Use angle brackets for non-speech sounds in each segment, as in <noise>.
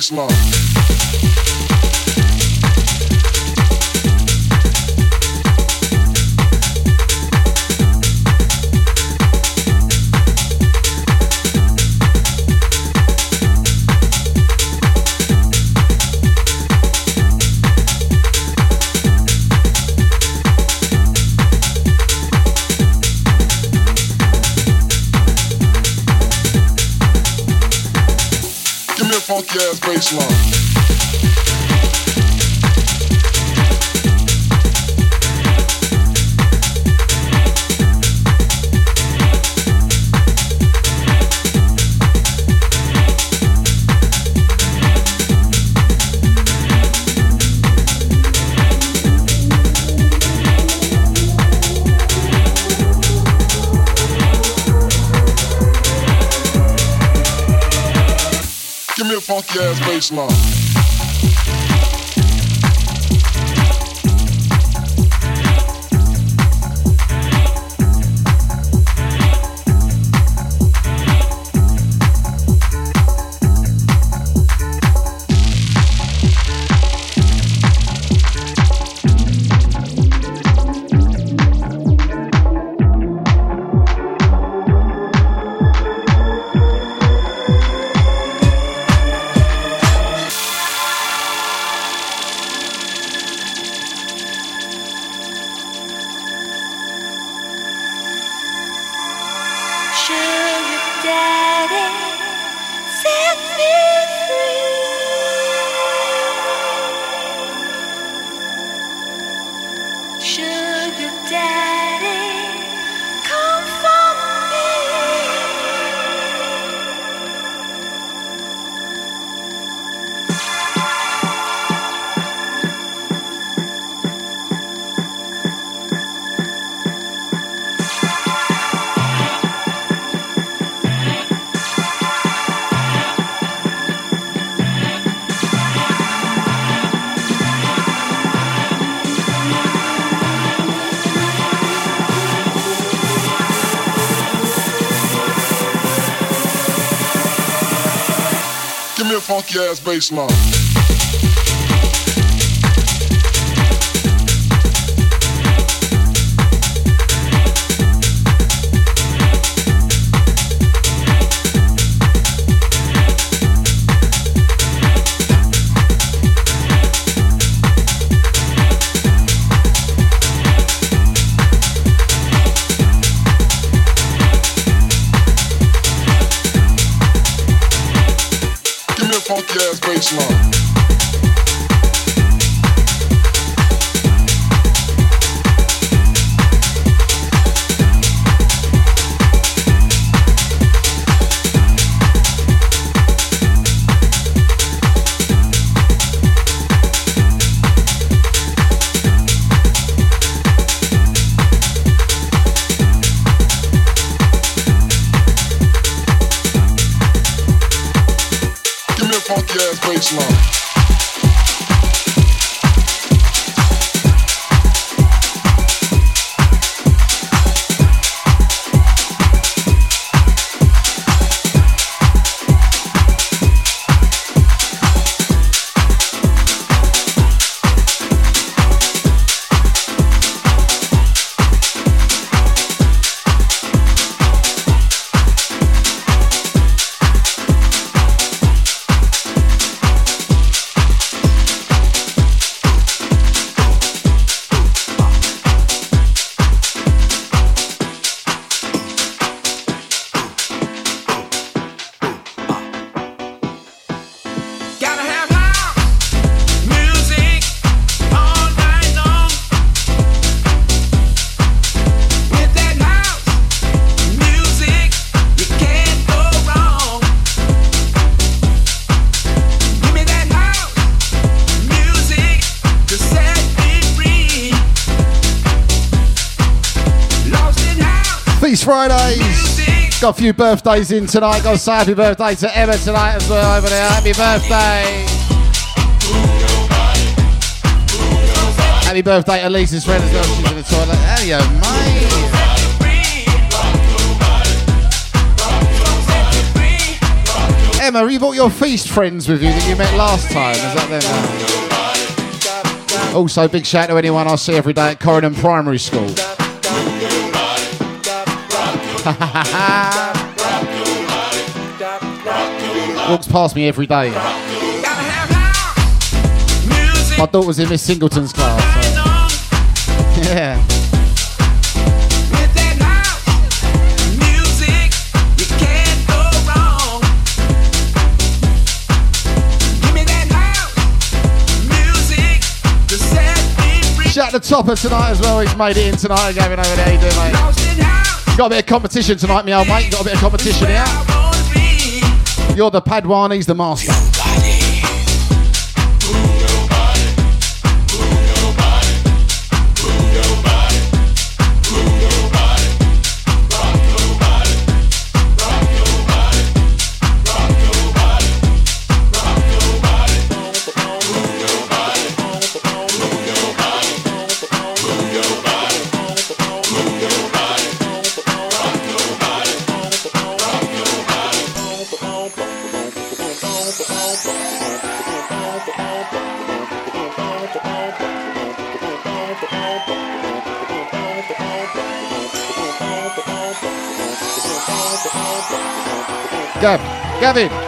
funky funky ass bass line. Ass bass line. Ass bass line. Got a few birthdays in tonight. Got to say happy birthday to Emma tonight as well over there. Happy birthday. Happy birthday to Lisa's friend as well. She's in the toilet. How you, mate? Emma, you brought your feast friends with you that you met last time? Is that them? Also, big shout to anyone I see every day at Corridon Primary School. <laughs> Walks past me every day. My daughter's in Miss Singleton's class. So. Yeah. Shout to Topper tonight as well. He's made it in tonight. Gavin over there. You doing, mate? Got a bit of competition tonight, me old mate. Got a bit of competition here. You're the Padawan, he's the master. Gav, Gavin.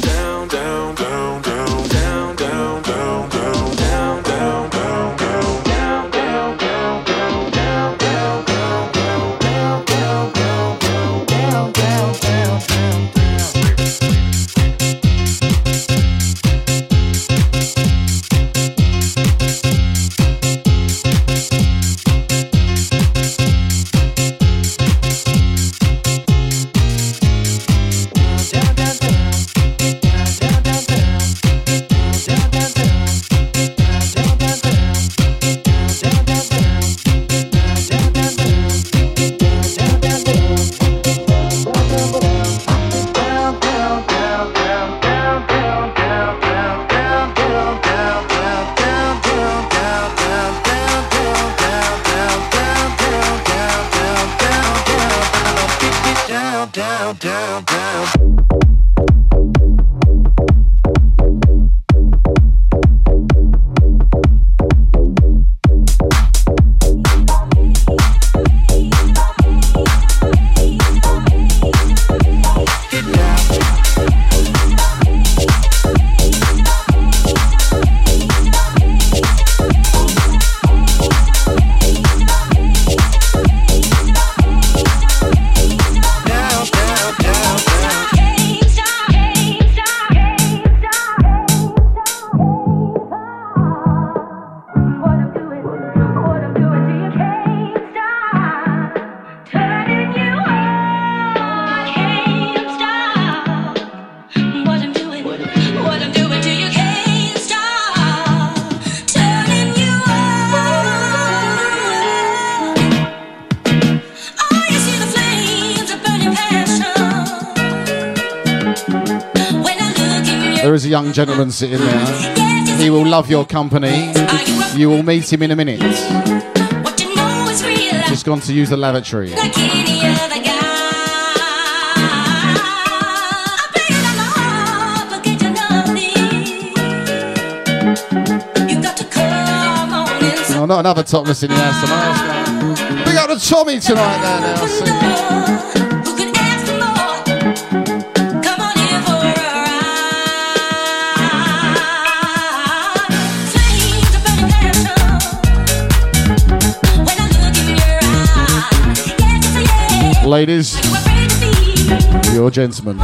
young gentleman sitting there. He will love your company. You will meet him in a minute. Just gone to use the lavatory. Oh, not another topless in the house tonight. We got to Tommy tonight there now. ladies. You're gentlemen.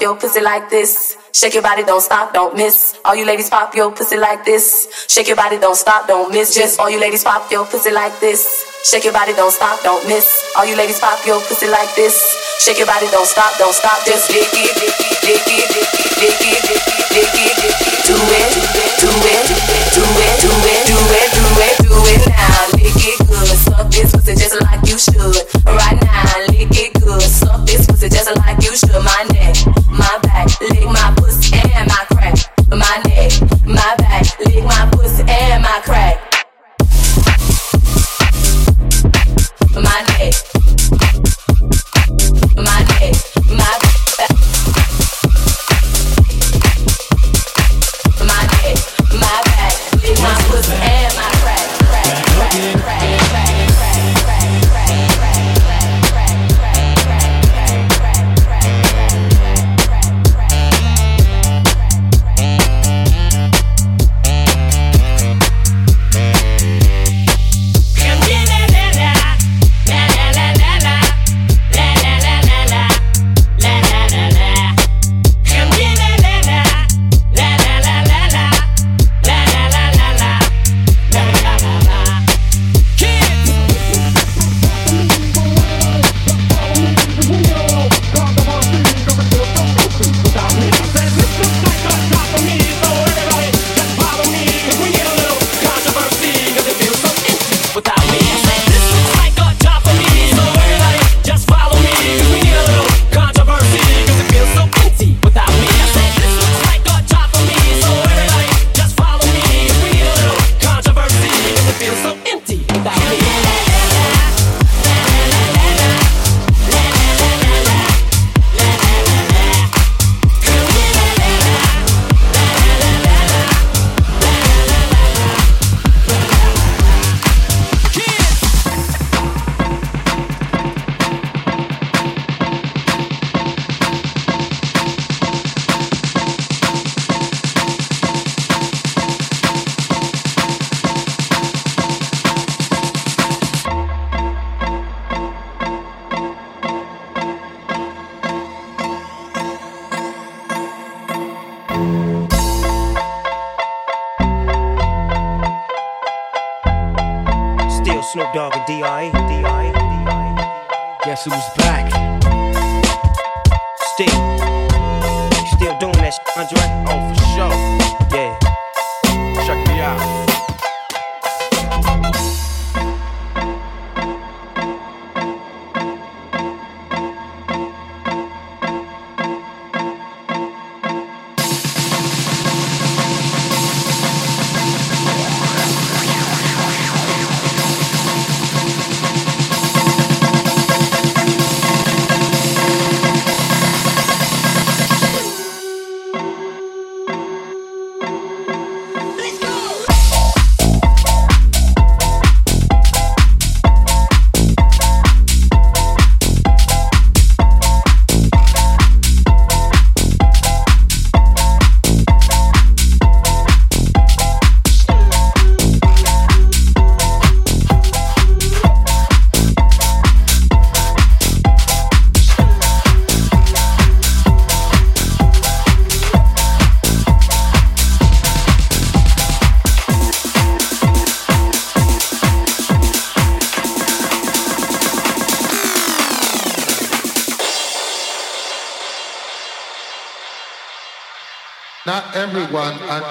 pop your pussy like this. Shake your body, don't stop, don't miss. All you ladies pop your pussy like this. Shake your body, don't stop, don't miss. Just all you ladies pop your pussy like this. Shake your body, don't stop, don't miss. All you ladies pop your pussy like this. Shake your body, don't stop, don't stop. Just dig it, dig it, dig it, dig it, dig it, dig it, do it.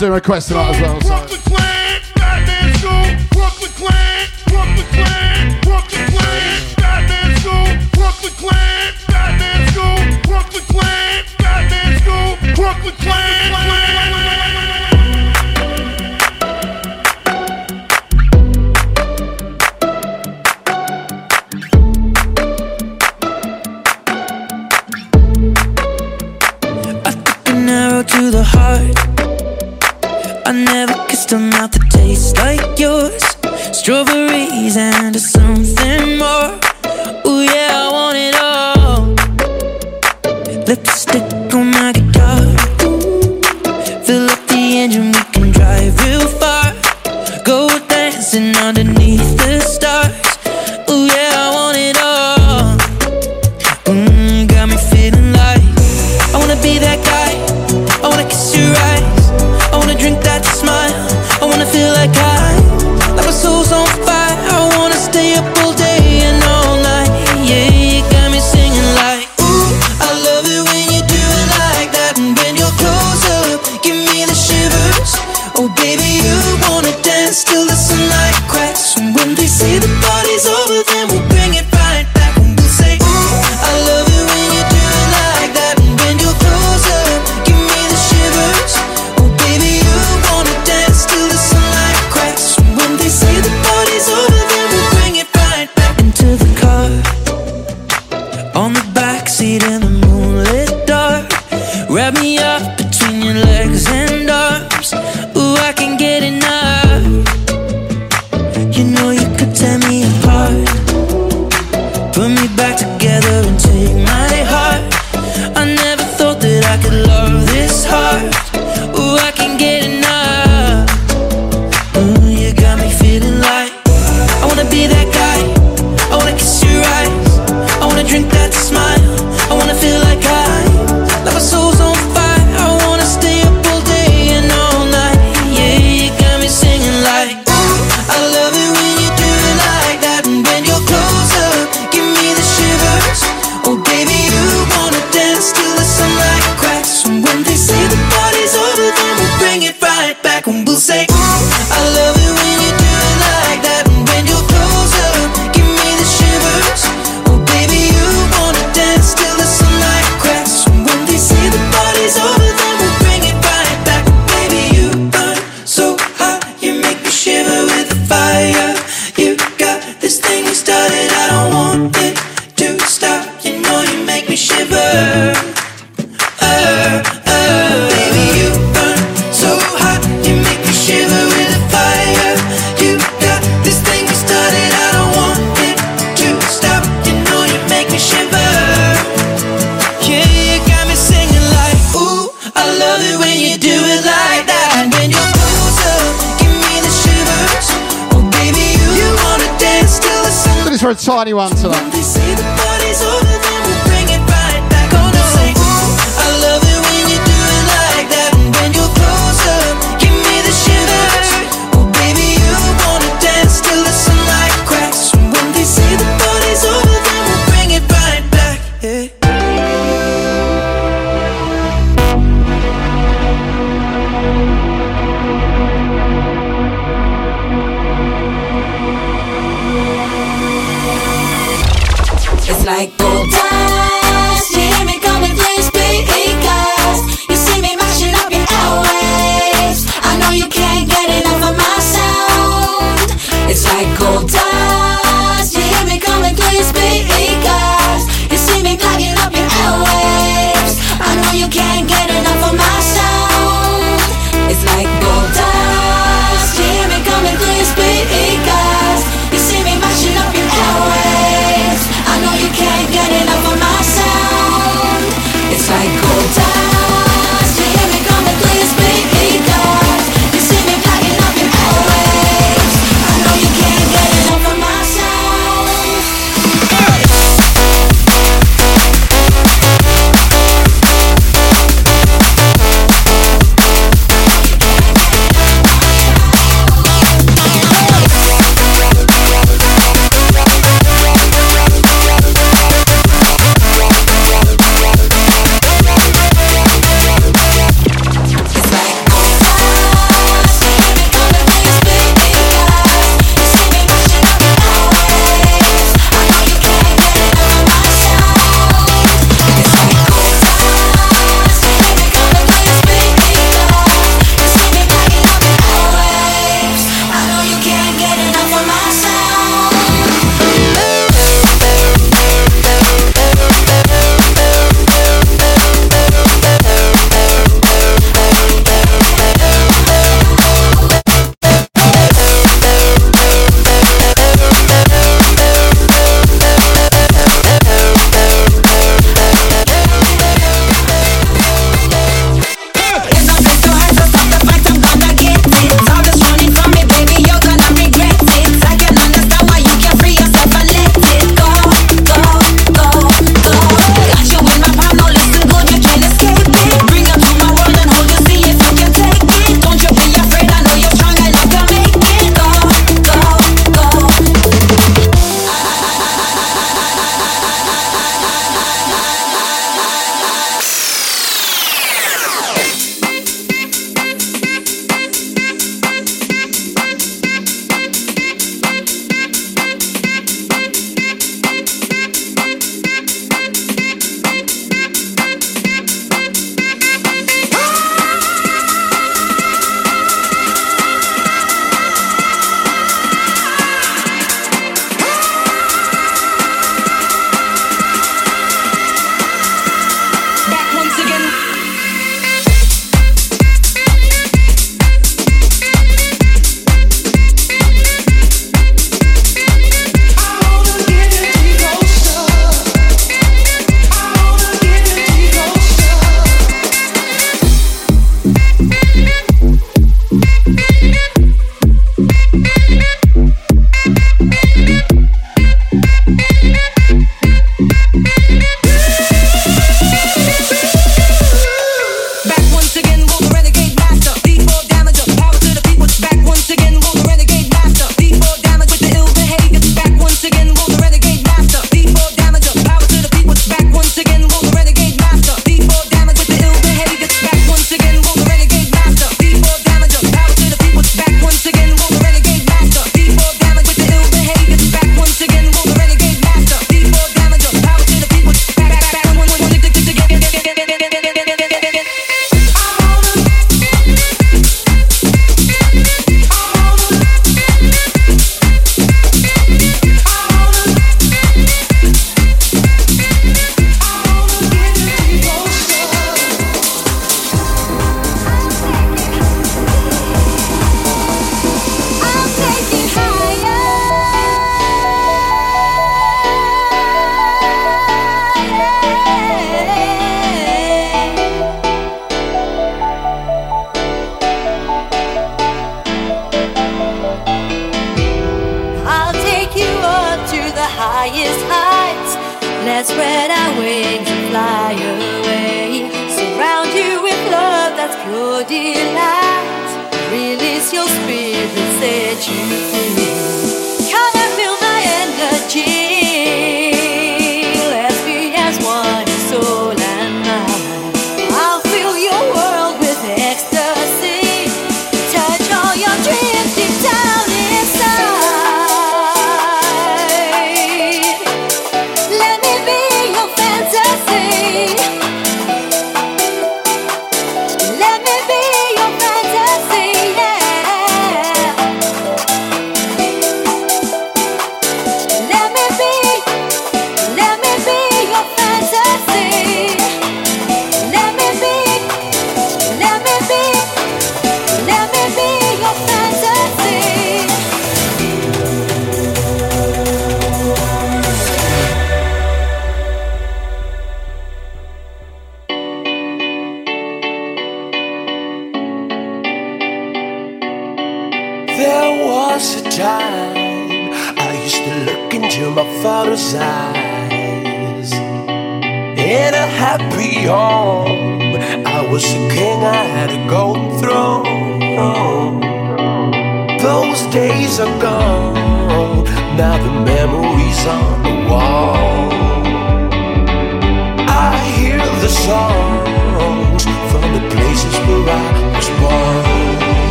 After request tonight. squeeze into something more. Ooh, yeah, I want it all. Lipstick funny.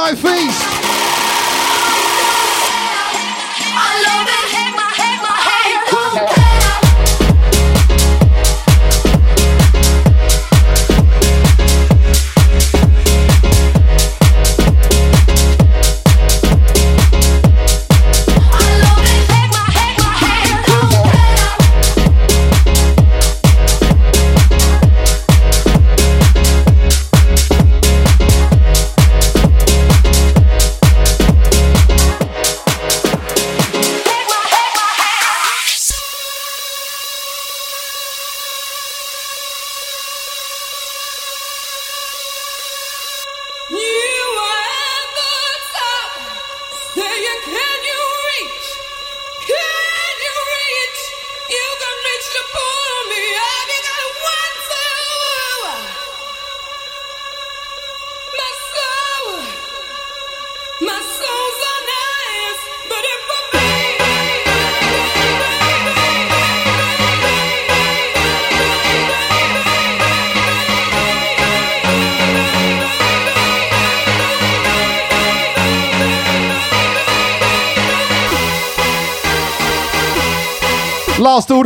right, Feast.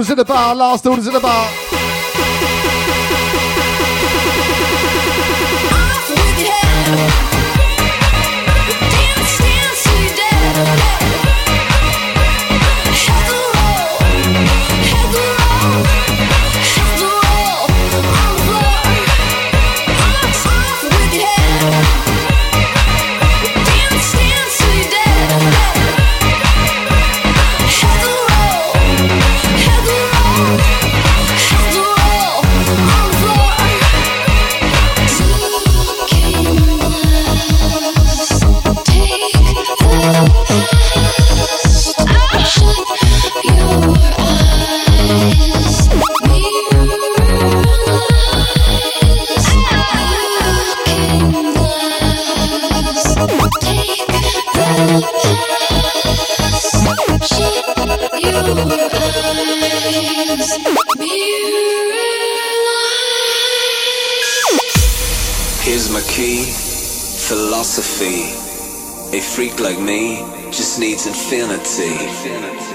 orders in the bar, last orders in the bar. freak like me just needs infinity. infinity.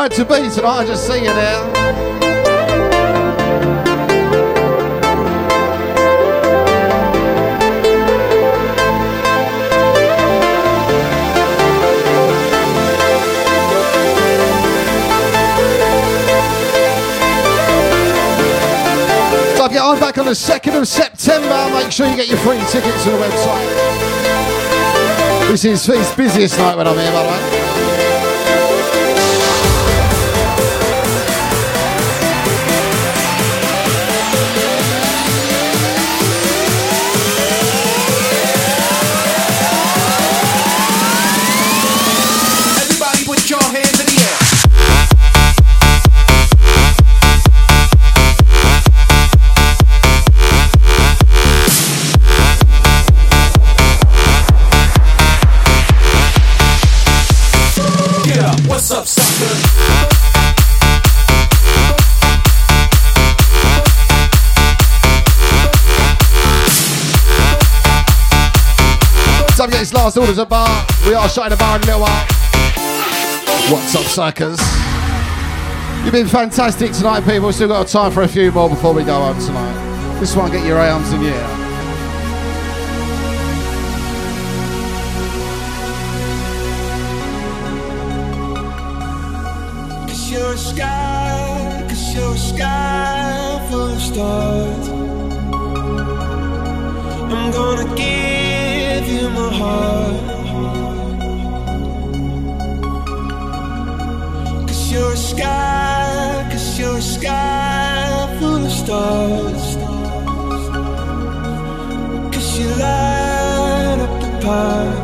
Out to be tonight. I just see you now. So yeah, I'm back on the 2nd of September. Make sure you get your free tickets to the website. This is his busiest night when I'm here, by the way. Last orders at bar. We are shutting the bar in a little while. What's up, suckers? You've been fantastic tonight, people. We've still got time for a few more before we go on tonight. This one, get your arms in the air. You're a sky, cause you're a sky full of stars. I'm gonna give you my heart. Cause you're a sky, cause you're a sky full of stars. Cause you light up the path.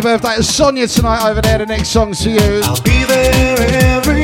happy birthday to Sonia tonight over there. The next song's to you. I'll be there every